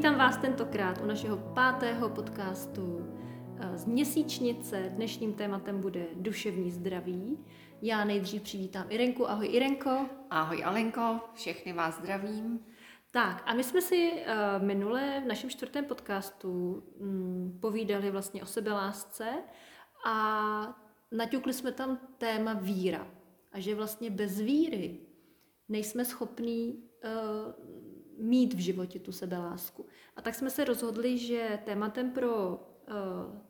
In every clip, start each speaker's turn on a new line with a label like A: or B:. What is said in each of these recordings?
A: Vítám vás tentokrát u našeho pátého podcastu eh, z měsíčnice. Dnešním tématem bude duševní zdraví. Já nejdřív přivítám Irenku. Ahoj Irenko.
B: Ahoj Alenko, všechny vás zdravím.
A: Tak a my jsme si uh, minule v našem čtvrtém podcastu um, povídali vlastně o sebelásce a naťukli jsme tam téma víra. A že vlastně bez víry nejsme schopní uh, mít v životě tu sebelásku. A tak jsme se rozhodli, že tématem pro uh,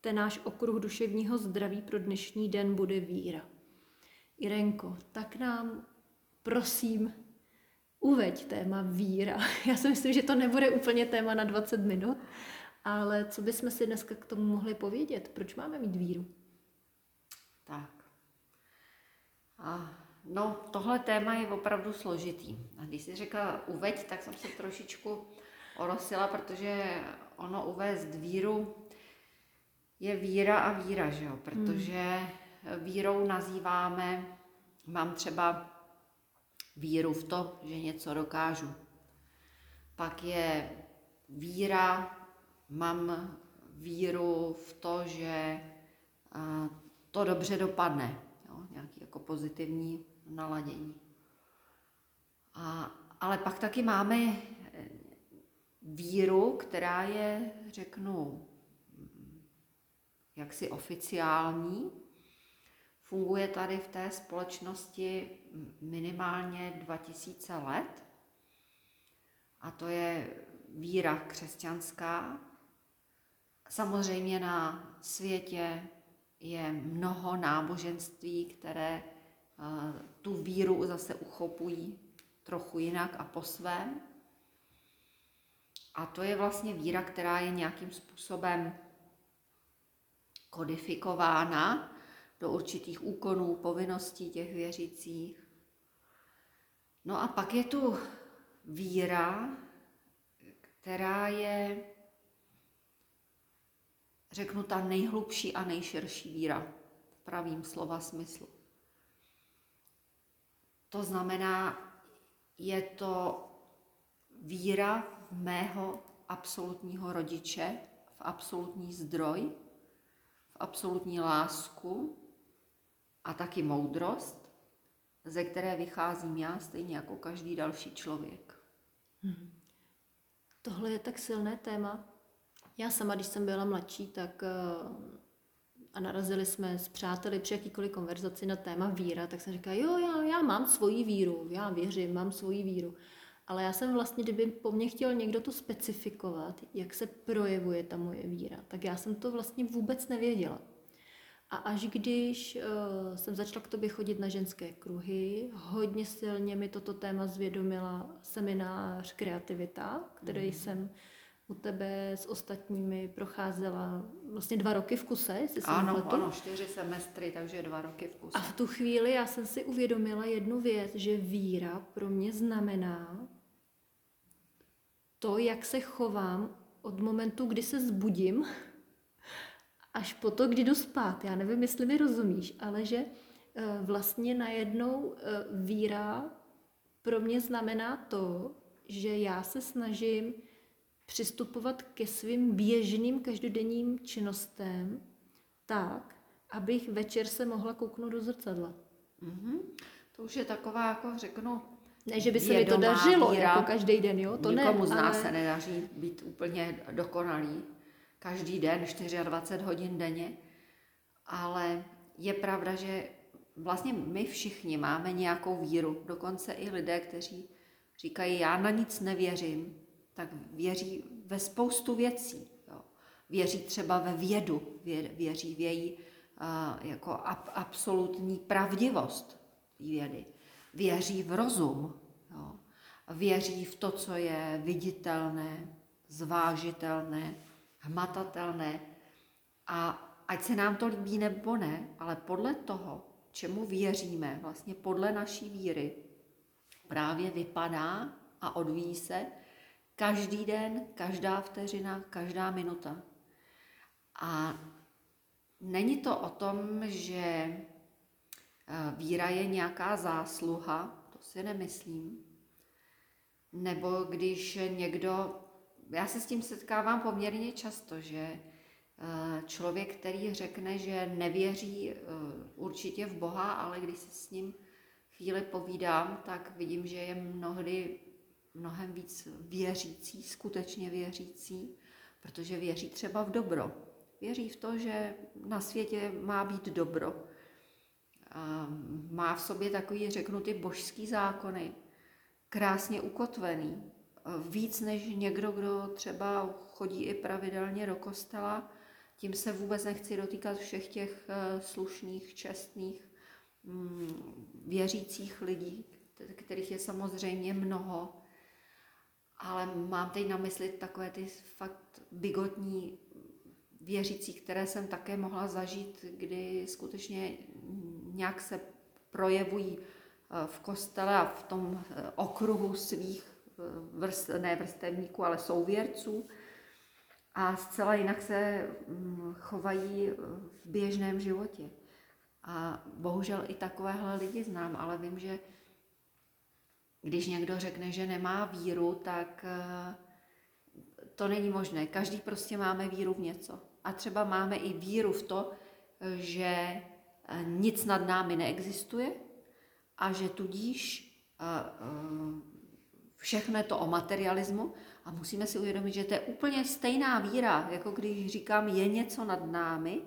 A: ten náš okruh duševního zdraví pro dnešní den bude víra. Irenko, tak nám prosím uveď téma víra. Já si myslím, že to nebude úplně téma na 20 minut, ale co bychom si dneska k tomu mohli povědět? Proč máme mít víru?
B: Tak. A No, tohle téma je opravdu složitý. A když jsi řekla uveď, tak jsem se trošičku orosila, protože ono uvést víru je víra a víra, že jo? Protože vírou nazýváme, mám třeba víru v to, že něco dokážu. Pak je víra, mám víru v to, že to dobře dopadne. Jo? Nějaký jako pozitivní naladění. A, ale pak taky máme eh, víru, která je, řeknu, jaksi oficiální. Funguje tady v té společnosti minimálně 2000 let. A to je víra křesťanská. Samozřejmě na světě je mnoho náboženství, které tu víru zase uchopují trochu jinak a po svém. A to je vlastně víra, která je nějakým způsobem kodifikována do určitých úkonů, povinností těch věřících. No a pak je tu víra, která je, řeknu, ta nejhlubší a nejširší víra v pravým slova smyslu. To znamená, je to víra v mého absolutního rodiče, v absolutní zdroj, v absolutní lásku a taky moudrost, ze které vycházím já, stejně jako každý další člověk. Hmm.
A: Tohle je tak silné téma. Já sama, když jsem byla mladší, tak eh, a narazili jsme s přáteli při jakýkoliv konverzaci na téma víra, tak jsem říkala, jo, já, já mám svoji víru, já věřím, mám svoji víru. Ale já jsem vlastně, kdyby po mně chtěl někdo to specifikovat, jak se projevuje ta moje víra, tak já jsem to vlastně vůbec nevěděla. A až když uh, jsem začala k tobě chodit na ženské kruhy, hodně silně mi toto téma zvědomila seminář Kreativita, který mm. jsem u tebe s ostatními procházela vlastně dva roky v kuse, jestli
B: jsem Ano, ano, čtyři semestry, takže dva roky v kuse.
A: A v tu chvíli já jsem si uvědomila jednu věc, že víra pro mě znamená to, jak se chovám od momentu, kdy se zbudím, až po to, kdy jdu spát. Já nevím, jestli mi rozumíš, ale že eh, vlastně najednou eh, víra pro mě znamená to, že já se snažím přistupovat ke svým běžným každodenním činnostem tak, abych večer se mohla kouknout do zrcadla.
B: Mm-hmm. To už je taková, jako řeknu,
A: ne, že by se mi to dařilo víra. jako každý den, jo? To
B: Nikomu
A: ne,
B: z nás ale... se nedaří být úplně dokonalý. Každý den, 24 hodin denně. Ale je pravda, že vlastně my všichni máme nějakou víru. Dokonce i lidé, kteří říkají, já na nic nevěřím, tak věří ve spoustu věcí. Jo. Věří třeba ve vědu, věří v její uh, jako ab, absolutní pravdivost vědy. Věří v rozum, jo. věří v to, co je viditelné, zvážitelné, hmatatelné. A ať se nám to líbí nebo ne, ale podle toho, čemu věříme, vlastně podle naší víry, právě vypadá a odvíjí se Každý den, každá vteřina, každá minuta. A není to o tom, že eh, víra je nějaká zásluha, to si nemyslím. Nebo když někdo já se s tím setkávám poměrně často, že eh, člověk, který řekne, že nevěří eh, určitě v Boha, ale když se s ním chvíli povídám, tak vidím, že je mnohdy mnohem víc věřící, skutečně věřící, protože věří třeba v dobro. Věří v to, že na světě má být dobro. A má v sobě takový, řeknu, ty božský zákony, krásně ukotvený. Víc než někdo, kdo třeba chodí i pravidelně do kostela, tím se vůbec nechci dotýkat všech těch eh, slušných, čestných, mm, věřících lidí, kterých je samozřejmě mnoho, ale mám teď na mysli takové ty fakt bigotní věřící, které jsem také mohla zažít, kdy skutečně nějak se projevují eh, v kostele a v tom eh, okruhu svých eh, vrst, ne vrstevníků, ale souvěrců a zcela jinak se mm, chovají v běžném životě. A bohužel i takovéhle lidi znám, ale vím, že když někdo řekne, že nemá víru, tak eh, to není možné. Každý prostě máme víru v něco. A třeba máme i víru v to, že eh, nic nad námi neexistuje a že tudíž eh, všechno je to o materialismu a musíme si uvědomit, že to je úplně stejná víra, jako když říkám, je něco nad námi,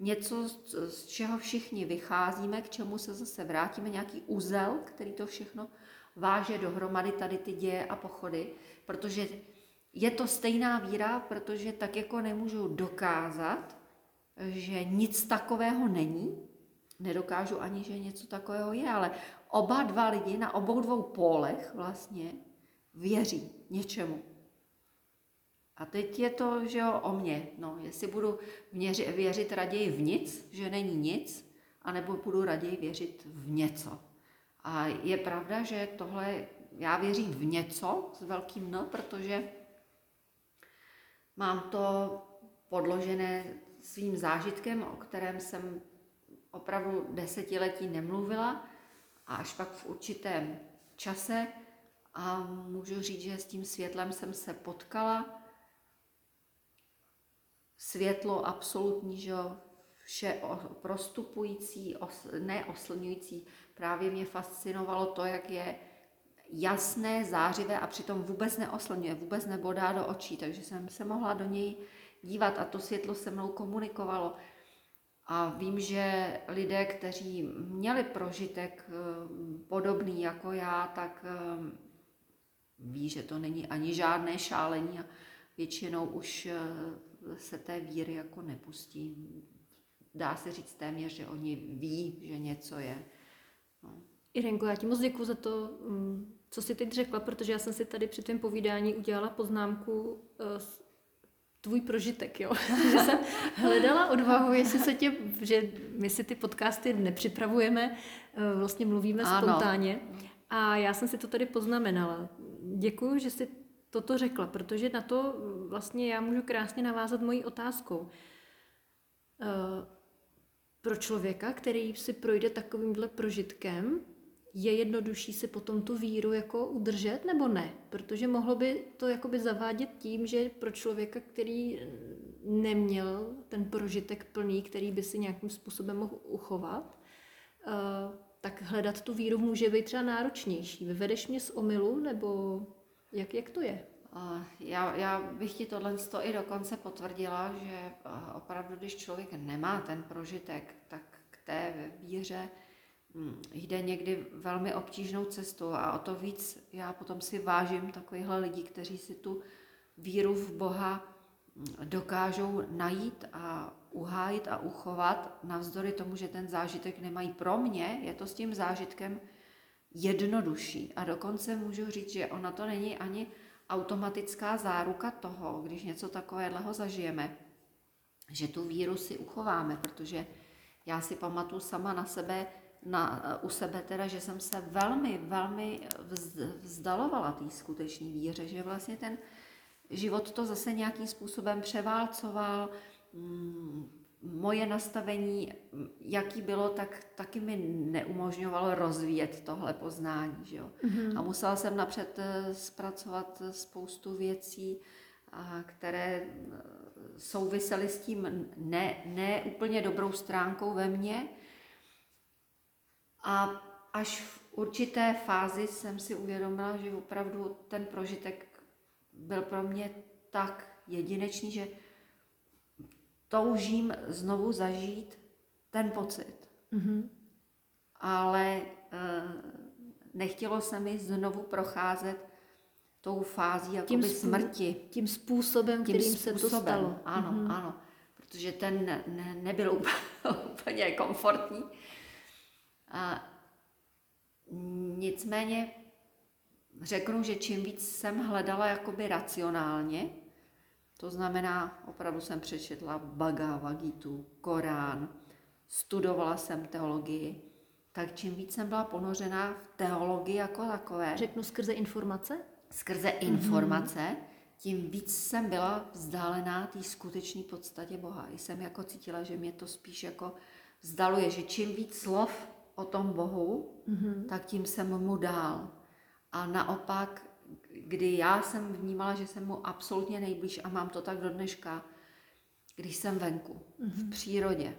B: něco, z čeho všichni vycházíme, k čemu se zase vrátíme, nějaký úzel, který to všechno váže dohromady tady ty děje a pochody, protože je to stejná víra, protože tak jako nemůžu dokázat, že nic takového není, nedokážu ani, že něco takového je, ale oba dva lidi na obou dvou pólech vlastně věří něčemu. A teď je to, že jo, o mně. No, jestli budu věřit, věřit raději v nic, že není nic, anebo budu raději věřit v něco. A je pravda, že tohle, já věřím v něco s velkým N, protože mám to podložené svým zážitkem, o kterém jsem opravdu desetiletí nemluvila a až pak v určitém čase a můžu říct, že s tím světlem jsem se potkala. Světlo absolutní, že vše prostupující, neoslňující, Právě mě fascinovalo to, jak je jasné, zářivé a přitom vůbec neoslňuje, vůbec nebodá do očí, takže jsem se mohla do něj dívat a to světlo se mnou komunikovalo. A vím, že lidé, kteří měli prožitek eh, podobný jako já, tak eh, ví, že to není ani žádné šálení a většinou už eh, se té víry jako nepustí. Dá se říct téměř, že oni ví, že něco je.
A: No. Irenko, já ti moc děkuji za to, mm, co jsi teď řekla, protože já jsem si tady při tvém povídání udělala poznámku eh, tvůj prožitek, jo. že jsem hledala odvahu, jestli se tě, že my si ty podcasty nepřipravujeme, eh, vlastně mluvíme ano. spontánně. A já jsem si to tady poznamenala. Děkuji, že jsi toto řekla, protože na to vlastně já můžu krásně navázat mojí otázkou. Pro člověka, který si projde takovýmhle prožitkem, je jednodušší si potom tu víru jako udržet nebo ne? Protože mohlo by to jakoby zavádět tím, že pro člověka, který neměl ten prožitek plný, který by si nějakým způsobem mohl uchovat, eh, tak hledat tu víru může být třeba náročnější. Vyvedeš mě z omylu nebo jak, jak to je?
B: Já, já bych ti tohle i dokonce potvrdila, že opravdu, když člověk nemá ten prožitek, tak k té víře hm, jde někdy velmi obtížnou cestou a o to víc já potom si vážím takovýchhle lidí, kteří si tu víru v Boha hm, dokážou najít a uhájit a uchovat, navzdory tomu, že ten zážitek nemají. Pro mě je to s tím zážitkem jednodušší a dokonce můžu říct, že ona to není ani automatická záruka toho, když něco takového zažijeme, že tu víru si uchováme, protože já si pamatuju sama na sebe, na, u sebe teda, že jsem se velmi, velmi vzdalovala té skutečné víře, že vlastně ten život to zase nějakým způsobem převálcoval, mm, moje nastavení, jaký bylo, tak taky mi neumožňovalo rozvíjet tohle poznání. Že jo? Mm-hmm. A musela jsem napřed eh, zpracovat spoustu věcí, a které eh, souvisely s tím ne, ne úplně dobrou stránkou ve mně. A až v určité fázi jsem si uvědomila, že opravdu ten prožitek byl pro mě tak jedinečný, že toužím znovu zažít ten pocit. Mm-hmm. Ale e, nechtělo se mi znovu procházet tou fází jakoby tím smrti.
A: Tím způsobem, tím kterým způsobem. se to stalo.
B: Ano, mm-hmm. ano. Protože ten ne, ne, nebyl úplně komfortní. A nicméně řeknu, že čím víc jsem hledala jakoby racionálně, to znamená, opravdu jsem přečetla Bhagavad Gita, Korán, studovala jsem teologii, tak čím víc jsem byla ponořená v teologii jako takové.
A: Řeknu skrze informace?
B: Skrze informace, mm-hmm. tím víc jsem byla vzdálená té skutečné podstatě Boha. I jsem jako cítila, že mě to spíš jako vzdaluje, že čím víc slov o tom Bohu, mm-hmm. tak tím jsem mu dál. A naopak kdy já jsem vnímala, že jsem mu absolutně nejblíž a mám to tak do dneška, když jsem venku, mm-hmm. v mhm. přírodě.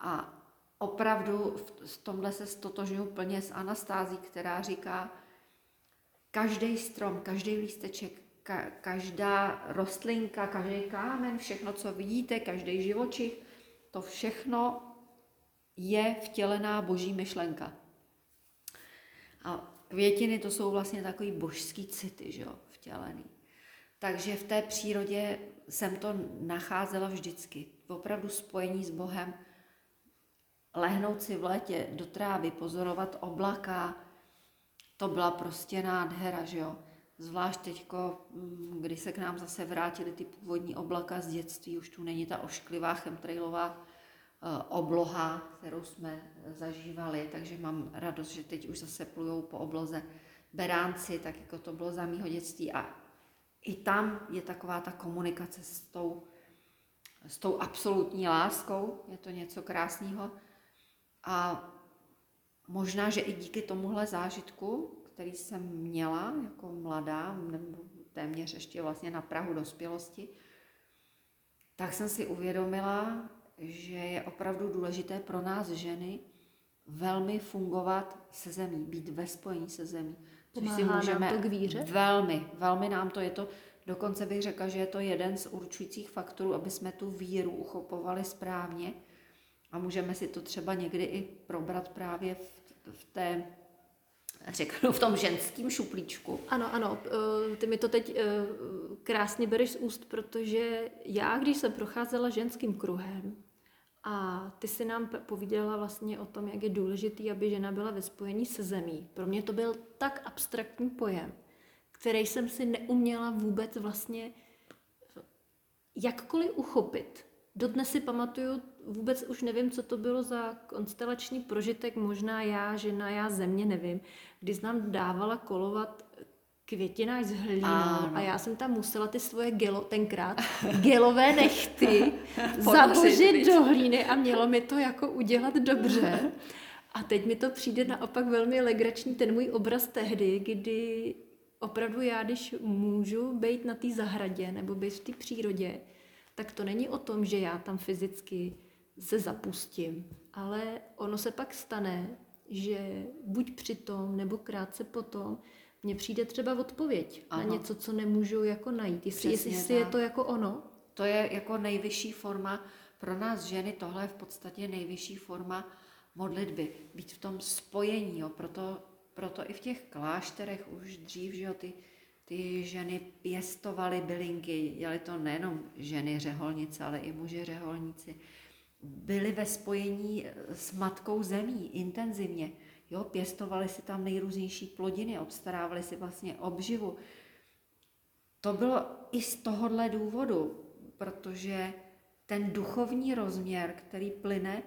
B: A opravdu v tomhle se stotožňuji plně s Anastází, která říká, každý strom, každý lísteček, ka- každá rostlinka, každý kámen, všechno, co vidíte, každý živočich, to všechno je vtělená boží myšlenka. A Květiny to jsou vlastně takový božský city, že jo, vtělený. Takže v té přírodě jsem to nacházela vždycky. Opravdu spojení s Bohem, lehnout si v létě do trávy, pozorovat oblaka, to byla prostě nádhera, že jo. Zvlášť teďko, mm, když se k nám zase vrátily ty původní oblaka z dětství, už tu není ta ošklivá chemtrailová obloha, kterou jsme zažívali, takže mám radost, že teď už zase plujou po obloze beránci, tak jako to bylo za mýho dětství. A i tam je taková ta komunikace s tou, s tou absolutní láskou, je to něco krásného. A možná, že i díky tomuhle zážitku, který jsem měla jako mladá, nebo téměř ještě vlastně na Prahu dospělosti, tak jsem si uvědomila, že je opravdu důležité pro nás ženy velmi fungovat se zemí, být ve spojení se zemí.
A: Což si můžeme nám to k víře?
B: Velmi, velmi nám to je to, dokonce bych řekla, že je to jeden z určujících faktorů, aby jsme tu víru uchopovali správně a můžeme si to třeba někdy i probrat právě v, v té řeknu v tom ženském šuplíčku.
A: Ano, ano, eh, ty mi to teď eh, krásně bereš z úst, protože já, když jsem procházela ženským kruhem, a ty si nám povídala vlastně o tom, jak je důležitý, aby žena byla ve spojení se zemí. Pro mě to byl tak abstraktní pojem, který jsem si neuměla vůbec vlastně jakkoliv uchopit. Dodnes si pamatuju, vůbec už nevím, co to bylo za konstelační prožitek, možná já, žena, já, země, nevím, kdy nám dávala kolovat květina s hlínou a já jsem tam musela ty svoje gelo, tenkrát gelové nechty zabožit do hlíny a mělo mi to jako udělat dobře. A teď mi to přijde naopak velmi legrační ten můj obraz tehdy, kdy opravdu já, když můžu být na té zahradě nebo být v té přírodě, tak to není o tom, že já tam fyzicky se zapustím, ale ono se pak stane, že buď přitom nebo krátce potom mně přijde třeba odpověď ano. na něco, co nemůžu jako najít. Jestli, jestli je to jako ono?
B: To je jako nejvyšší forma pro nás ženy, tohle je v podstatě nejvyšší forma modlitby. Být v tom spojení, jo. Proto, proto i v těch klášterech už dřív, že jo, ty, ty ženy pěstovaly bylinky, dělali to nejenom ženy řeholnice, ale i muži řeholníci. Byli ve spojení s matkou zemí intenzivně. Jo, pěstovali si tam nejrůznější plodiny, obstarávali si vlastně obživu. To bylo i z tohohle důvodu, protože ten duchovní rozměr, který plyne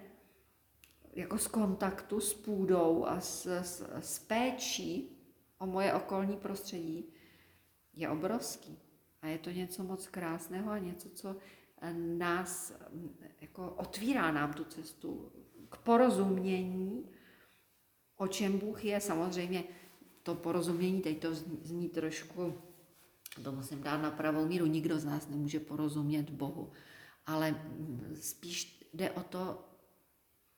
B: jako z kontaktu s půdou a s, s, s péčí o moje okolní prostředí, je obrovský. A je to něco moc krásného a něco, co nás jako otvírá nám tu cestu k porozumění o čem Bůh je. Samozřejmě to porozumění, teď to zní trošku to musím dát na pravou míru, nikdo z nás nemůže porozumět Bohu, ale mm, spíš jde o to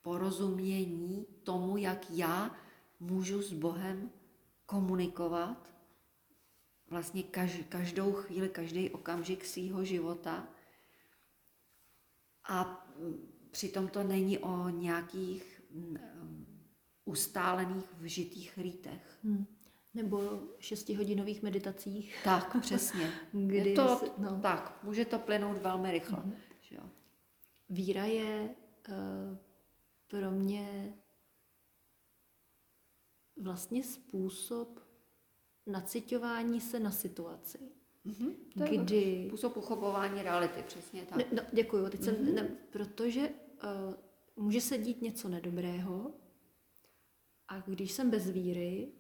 B: porozumění tomu, jak já můžu s Bohem komunikovat vlastně každou chvíli, každý okamžik svého života. A přitom to není o nějakých ustálených vžitých rýtech. Hmm.
A: Nebo šestihodinových meditacích.
B: Tak, přesně. Kdy to, no. Tak, může to plynout velmi rychle. Hmm. Že jo.
A: Víra je uh, pro mě vlastně způsob nacitování se na situaci. Mm-hmm,
B: kdy... Způsob uchopování reality, přesně tak.
A: Ne, no, děkuju. Teď mm-hmm. jsem, ne, protože uh, může se dít něco nedobrého a když jsem bez víry,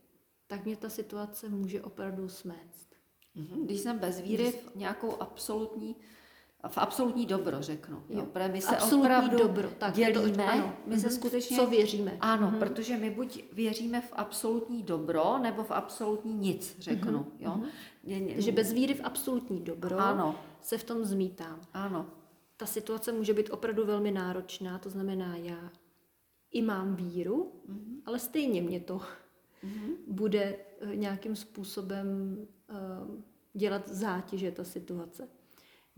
A: tak mě ta situace může opravdu smést.
B: Mm-hmm. Když jsem bez víry v nějakou absolutní v absolutní dobro, řeknu. Jo. Jo, my se absolutní opravdu dobro. Tak dělíme, to, ano. my se mhm. skutečně...
A: Co věříme.
B: Ano, mm-hmm. protože my buď věříme v absolutní dobro, nebo v absolutní nic, řeknu. Mm-hmm. Jo?
A: Mm-hmm. Takže bez víry v absolutní dobro ano. se v tom zmítám.
B: Ano.
A: Ta situace může být opravdu velmi náročná, to znamená, já i mám víru, mm-hmm. ale stejně mě to mm-hmm. bude eh, nějakým způsobem uh, dělat zátěže ta situace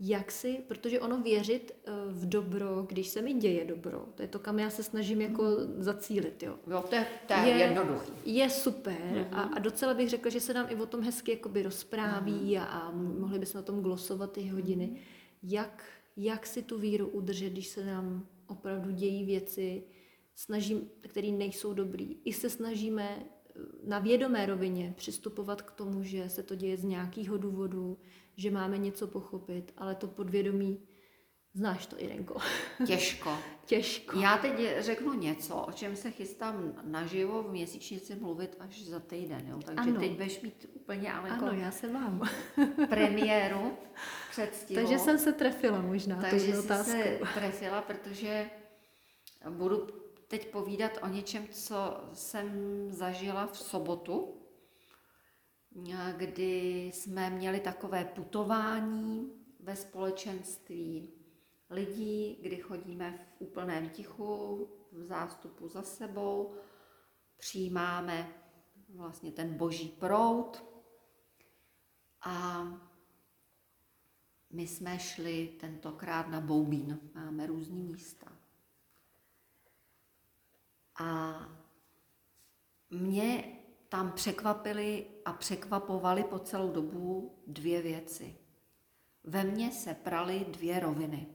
A: jak si, protože ono věřit eh, v dobro, když se mi děje dobro, to je to, kam já se snažím jako zacílit, jo.
B: Jo, to je, to je, je jednoduchý.
A: Je super mm-hmm. a, a docela bych řekla, že se nám i o tom hezky jakoby rozpráví mm-hmm. a, a mohli bychom na tom glosovat ty hodiny. Mm-hmm. Jak, jak si tu víru udržet, když se nám opravdu dějí věci, snažím, které nejsou dobrý. I se snažíme eh, na vědomé rovině přistupovat k tomu, že se to děje z nějakého důvodu, že máme něco pochopit, ale to podvědomí, znáš to, Irenko.
B: Těžko.
A: Těžko.
B: Já teď řeknu něco, o čem se chystám naživo v měsíčnici mluvit až za týden, jo? takže ano. teď budeš mít úplně ale
A: Ano, já se mám.
B: premiéru předstihu.
A: Takže jsem se trefila možná
B: Takže jsi se trefila, protože budu teď povídat o něčem, co jsem zažila v sobotu, kdy jsme měli takové putování ve společenství lidí, kdy chodíme v úplném tichu, v zástupu za sebou, přijímáme vlastně ten boží proud a my jsme šli tentokrát na Boubín, máme různý místa. A mě tam překvapily a překvapovaly po celou dobu dvě věci. Ve mně se praly dvě roviny.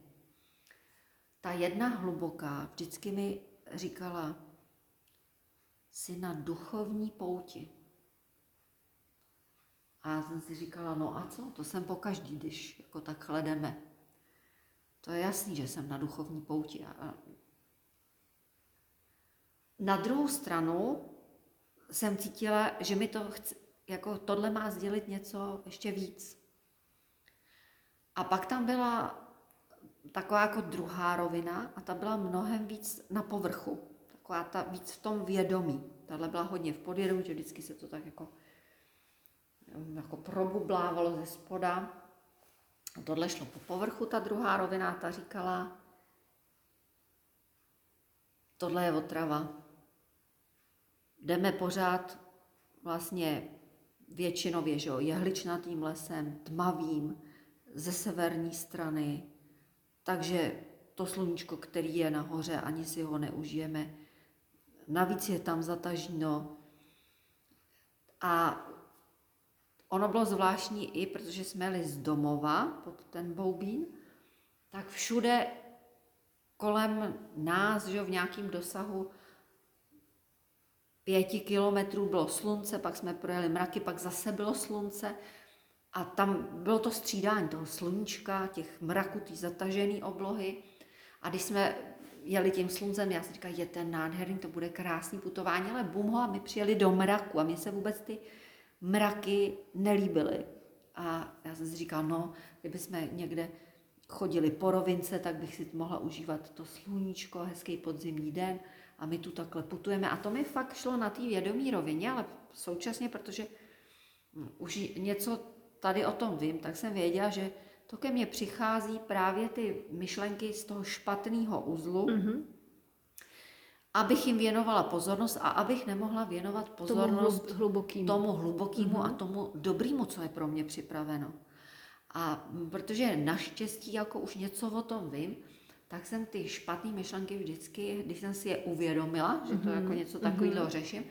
B: Ta jedna hluboká vždycky mi říkala, jsi na duchovní pouti. A já jsem si říkala, no a co, to jsem po každý, když jako tak jdeme. To je jasný, že jsem na duchovní pouti. Na druhou stranu jsem cítila, že mi to chce, jako tohle má sdělit něco ještě víc. A pak tam byla taková jako druhá rovina a ta byla mnohem víc na povrchu. Taková ta víc v tom vědomí. Tahle byla hodně v podvědomí, že vždycky se to tak jako, jako probublávalo ze spoda. A tohle šlo po povrchu, ta druhá rovina, ta říkala, tohle je otrava, jdeme pořád vlastně většinově, že jo, jehličnatým lesem, tmavým, ze severní strany, takže to sluníčko, který je nahoře, ani si ho neužijeme. Navíc je tam zatažino. A ono bylo zvláštní i, protože jsme jeli z domova pod ten Boubín, tak všude kolem nás, že v nějakém dosahu pěti kilometrů bylo slunce, pak jsme projeli mraky, pak zase bylo slunce a tam bylo to střídání toho sluníčka, těch mraků, té zatažené oblohy. A když jsme jeli tím sluncem, já si říkala, je ten nádherný, to bude krásný putování, ale bum ho a my přijeli do mraku a mně se vůbec ty mraky nelíbily. A já jsem si říkala, no, kdyby jsme někde chodili po rovince, tak bych si mohla užívat to sluníčko, hezký podzimní den a my tu takhle putujeme. A to mi fakt šlo na té vědomí rovině, ale současně, protože už něco tady o tom vím, tak jsem věděla, že to ke mně přichází právě ty myšlenky z toho špatného uzlu,
A: Mm-hmm.
B: abych jim věnovala pozornost a abych nemohla věnovat
A: Tomu
B: pozornost
A: hlub, hlubokým.
B: tomu hlubokému
A: Mhm.
B: a tomu dobrému, co je pro mě připraveno. A m, protože naštěstí jako už něco o tom vím, tak jsem ty špatné myšlenky vždycky, když jsem si je uvědomila, že to jako něco takového řeším,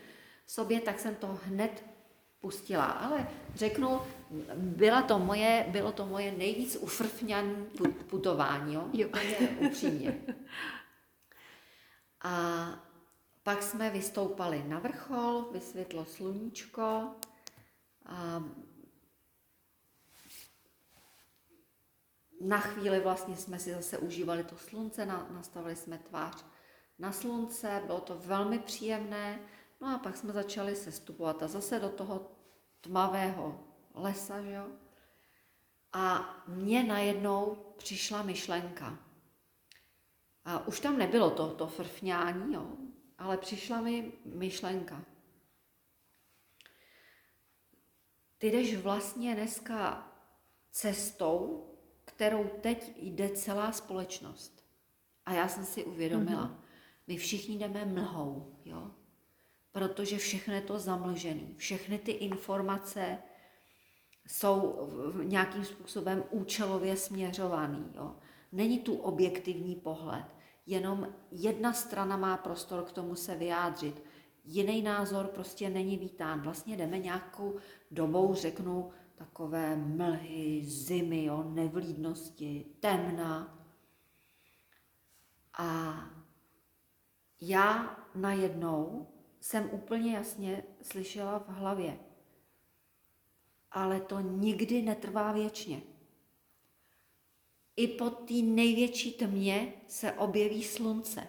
B: sobě, tak jsem to hned pustila. Ale řeknu, byla to moje, bylo to moje nejvíc ufrfňané putování, jo?
A: Jo.
B: Upřímně. A pak jsme vystoupali na vrchol, vysvětlo sluníčko. A na chvíli vlastně jsme si zase užívali to slunce, na- nastavili jsme tvář na slunce, bylo to velmi příjemné. No a pak jsme začali sestupovat a zase do toho tmavého lesa, jo. A mně najednou přišla myšlenka. A už tam nebylo to, to frfňání, jo, ale přišla mi myšlenka. Ty jdeš vlastně dneska cestou, kterou teď jde celá společnost. A já jsem si uvědomila, mm-hmm. my všichni jdeme mlhou, jo? protože všechno je to zamlžené. Všechny ty informace jsou nějakým způsobem účelově směřovaný. Jo? Není tu objektivní pohled, jenom jedna strana má prostor k tomu se vyjádřit. Jiný názor prostě není vítán. Vlastně jdeme nějakou dobou, řeknu, takové mlhy, zimy, jo, nevlídnosti, temna. A já najednou jsem úplně jasně slyšela v hlavě, ale to nikdy netrvá věčně. I po té největší tmě se objeví slunce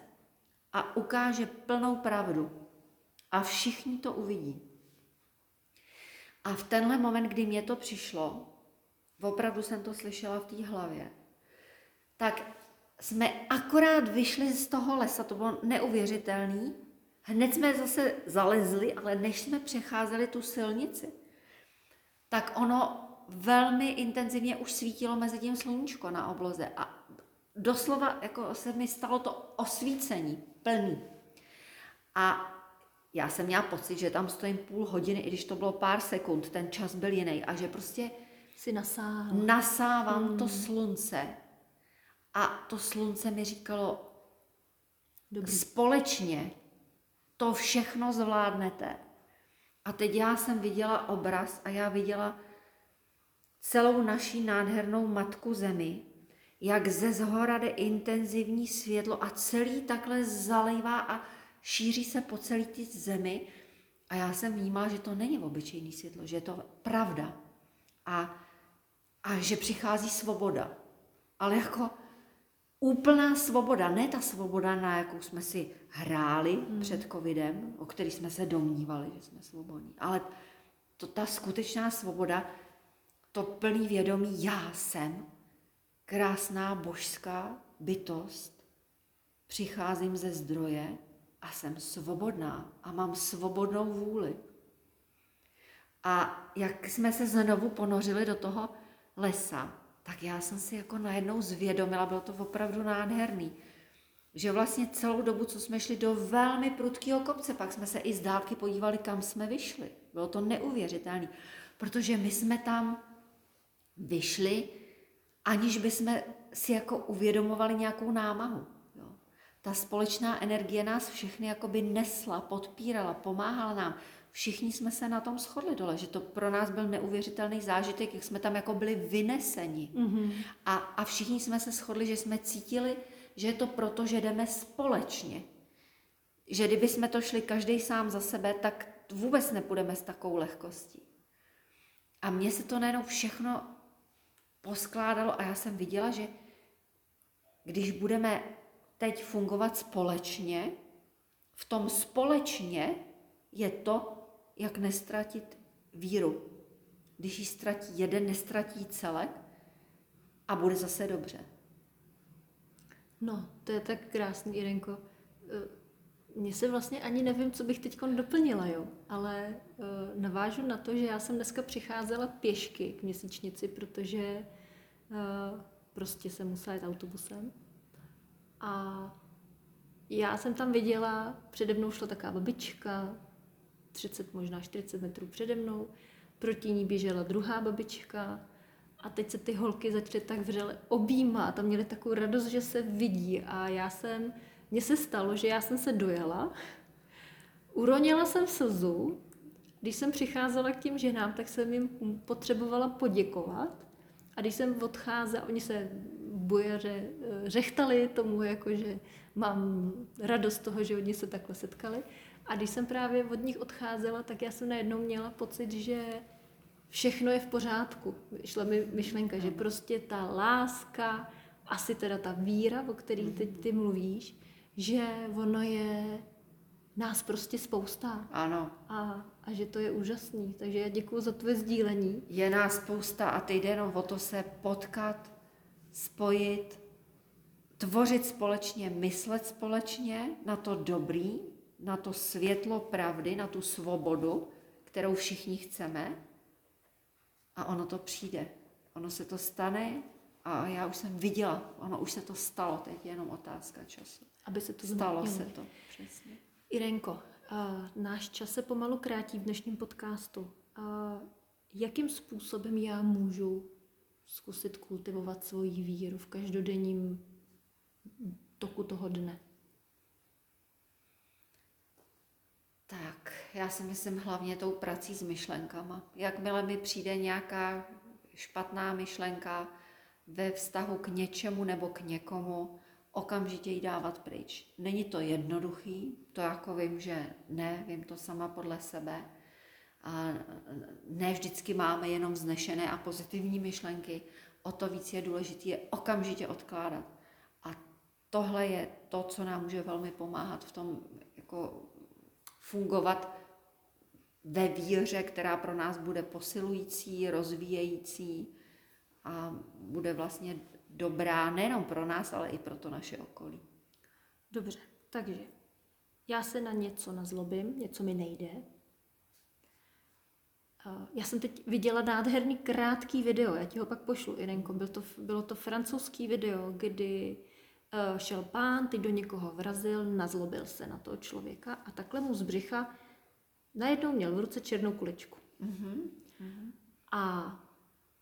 B: a ukáže plnou pravdu. A všichni to uvidí. A v tenhle moment, kdy mě to přišlo, opravdu jsem to slyšela v té hlavě, tak jsme akorát vyšli z toho lesa, to bylo neuvěřitelný. Hned jsme zase zalezli, ale než jsme přecházeli tu silnici, tak ono velmi intenzivně už svítilo mezi tím sluníčko na obloze a doslova jako se mi stalo to osvícení plný. A já jsem měla pocit, že tam stojím půl hodiny, i když to bylo pár sekund, ten čas byl jiný a že prostě
A: Si
B: nasávám hmm. to slunce a to slunce mi říkalo,
A: Dobrý.
B: společně to všechno zvládnete. A teď já jsem viděla obraz a já viděla celou naší nádhernou matku zemi, jak ze zhora jde intenzivní světlo a celý takhle zalejvá a šíří se po celé té zemi. A já jsem vnímala, že to není obyčejný světlo, že je to pravda. A, a že přichází svoboda. Ale jako úplná svoboda, ne ta svoboda, na jakou jsme si hráli hmm. před covidem, o který jsme se domnívali, že jsme svobodní, ale to, ta skutečná svoboda, to plný vědomí, já jsem krásná božská bytost, přicházím ze zdroje a jsem svobodná a mám svobodnou vůli. A jak jsme se znovu ponořili do toho lesa, tak já jsem si jako najednou zvědomila, bylo to opravdu nádherný, že vlastně celou dobu, co jsme šli do velmi prudkého kopce, pak jsme se i z dálky podívali, kam jsme vyšli. Bylo to neuvěřitelné, protože my jsme tam vyšli, aniž bychom si jako uvědomovali nějakou námahu. Ta společná energie nás všechny jakoby nesla, podpírala, pomáhala nám. Všichni jsme se na tom shodli dole, že to pro nás byl neuvěřitelný zážitek, jak jsme tam jako byli vyneseni.
A: Mm-hmm.
B: A, a všichni jsme se shodli, že jsme cítili, že je to proto, že jdeme společně. Že kdyby jsme to šli každý sám za sebe, tak vůbec nepůjdeme s takovou lehkostí. A mně se to najednou všechno poskládalo a já jsem viděla, že když budeme teď fungovat společně, v tom společně je to, jak nestratit víru. Když ji ztratí jeden, nestratí celek a bude zase dobře.
A: No, to je tak krásný, Irenko. Eh, mně se vlastně ani nevím, co bych teď doplnila, jo. Ale uh, navážu na to, že já jsem dneska přicházela pěšky k měsíčnici, protože uh, prostě jsem musela jít autobusem. A já jsem tam viděla, přede mnou šla taková babička, 30, možná 40 metrů přede mnou, proti ní běžela druhá babička a teď se ty holky začaly tak vřele objímat a měly takovou radost, že se vidí. A já jsem, mně se stalo, že já jsem se dojela, uronila jsem slzu, když jsem přicházela k těm ženám, tak jsem jim potřebovala poděkovat a když jsem odcházela, oni se bujaře eh, řechtali tomu, jako že mám radost toho, že oni se takhle setkali. A když jsem právě od nich odcházela, tak já jsem najednou měla pocit, že všechno je v pořádku. Šla mi myšlenka, že prostě ta láska, asi teda ta víra, o který teď ty mluvíš, že ono je nás prostě spousta.
B: Ano.
A: A, a že to je úžasný. Takže já děkuji za tvoje sdílení.
B: Je nás spousta a teď jde jenom o to se potkat, spojit, tvořit společně, myslet společně na to dobrý, na to světlo pravdy, na tu svobodu, kterou všichni chceme. A ono to přijde. Ono se to stane a já už jsem viděla, ono už se to stalo, teď je jenom otázka času.
A: Aby se to
B: stalo se to, přesně.
A: Irenko, uh, náš čas se pomalu krátí v dnešním podcastu. Uh, jakým způsobem já můžu zkusit kultivovat svoji víru v každodenním toku toho dne?
B: Tak, já si myslím hlavně tou prací s myšlenkama. Jakmile mi přijde nějaká špatná myšlenka ve vztahu k něčemu nebo k někomu, okamžitě ji dávat pryč. Není to jednoduchý, to jako vím, že ne, vím to sama podle sebe. A ne vždycky máme jenom znešené a pozitivní myšlenky, o to víc je důležité je okamžitě odkládat. A tohle je to, co nám může velmi pomáhat v tom jako fungovat ve víře, která pro nás bude posilující, rozvíjející a bude vlastně dobrá nejenom pro nás, ale i pro to naše okolí.
A: Dobře, takže já se na něco nazlobím, něco mi nejde. Já jsem teď viděla nádherný krátký video, já ti ho pak pošlu, Irenko. Byl to, bylo to francouzský video, kdy uh, šel pán, teď do někoho vrazil, nazlobil se na toho člověka a takhle mu z břicha najednou měl v ruce černou kuličku. Mm-hmm. A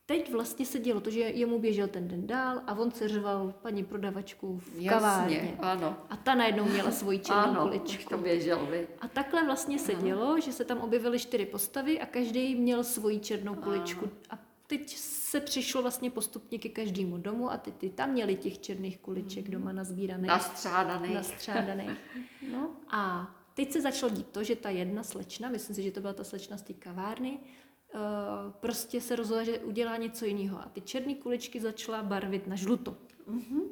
A: teď vlastně se dělo to, že jemu běžel ten den dál a on se řval paní prodavačku v Jasně, kavárně.
B: ano.
A: A ta najednou měla svoji černou ano, kuličku.
B: to běžel, vy.
A: A takhle vlastně se ano. dělo, že se tam objevily čtyři postavy a každý měl svoji černou kuličku. Ano. A teď se přišlo vlastně postupně ke každému domu a ty, ty tam měli těch černých kuliček doma nazbíraných.
B: Nastřádaných.
A: Nastřádaných. no. A teď se začalo dít to, že ta jedna slečna, myslím si, že to byla ta slečna z té kavárny, prostě se rozhodla, že udělá něco jiného. A ty černé kuličky začala barvit na žluto. Mm-hmm.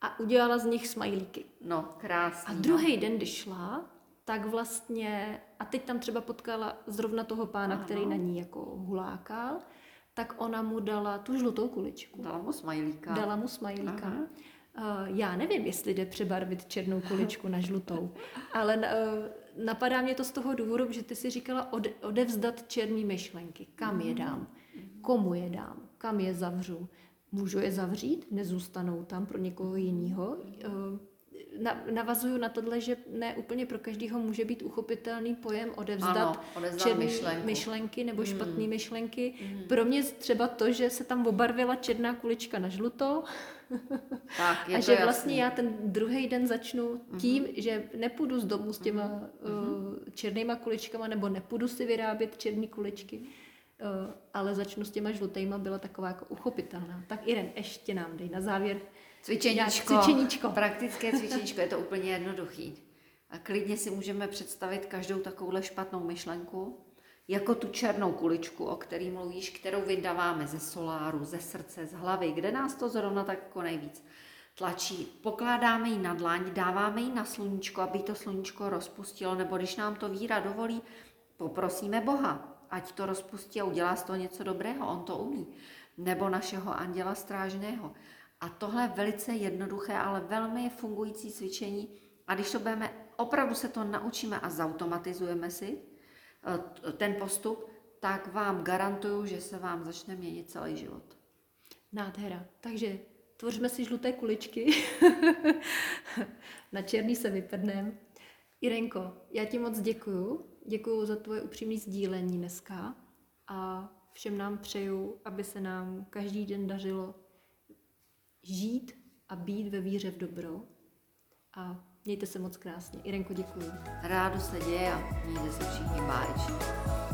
A: A udělala z nich smajlíky.
B: No, krásný.
A: A druhý no. den, když šla, tak vlastně, a teď tam třeba potkala zrovna toho pána, ano. který na ní jako hulákal, tak ona mu dala tu žlutou kuličku.
B: Dala mu smajlíka.
A: Dala mu smajlíka. Uh, já nevím, jestli jde přebarvit černou kuličku na žlutou, ale uh, napadá mě to z toho důvodu, že ty si říkala ode, odevzdat černý myšlenky. Kam je dám? Komu je dám? Kam je zavřu? Můžu je zavřít? Nezůstanou tam pro někoho jiného? Navazuju na tohle, že ne úplně pro každého může být uchopitelný pojem odevzdat, ano,
B: odevzdat myšlenku.
A: myšlenky nebo hmm. špatné myšlenky. Hmm. Pro mě třeba to, že se tam obarvila černá kulička na žluto
B: tak, je
A: a že jasný. vlastně já ten druhý den začnu hmm. tím, hmm. že nepůjdu z domu s těma hmm. uh, černýma kuličkama nebo nepůjdu si vyrábět černé kuličky, uh, ale začnu s těma žlutýma, byla taková jako uchopitelná. Tak Irene, ještě nám dej na závěr
B: Cvičeníčko,
A: cvičeníčko.
B: Praktické cvičeníčko, je to úplně jednoduchý. A klidně si můžeme představit každou takovouhle špatnou myšlenku, jako tu černou kuličku, o který mluvíš, kterou vydáváme ze soláru, ze srdce, z hlavy, kde nás to zrovna tak jako nejvíc tlačí. Pokládáme ji na dlaň, dáváme ji na sluníčko, aby to sluníčko rozpustilo, nebo když nám to víra dovolí, poprosíme Boha, ať to rozpustí a udělá z toho něco dobrého, on to umí. Nebo našeho anděla strážného. A tohle je velice jednoduché, ale velmi fungující cvičení A když to budeme, opravdu se to naučíme a zautomatizujeme si eh, ten postup, tak vám garantuju, že se vám začne měnit celý život.
A: Nádhera. Takže tvoříme si žluté kuličky, na černý se vyprdnem. Irenko, já ti moc děkuju. Děkuju za tvoje upřímné sdílení dneska a všem nám přeju, aby se nám každý den dařilo žít a být ve víře v dobro. A mějte se moc krásně. Irenko, děkuji.
B: Rádo se děje a mějte se všichni báječně.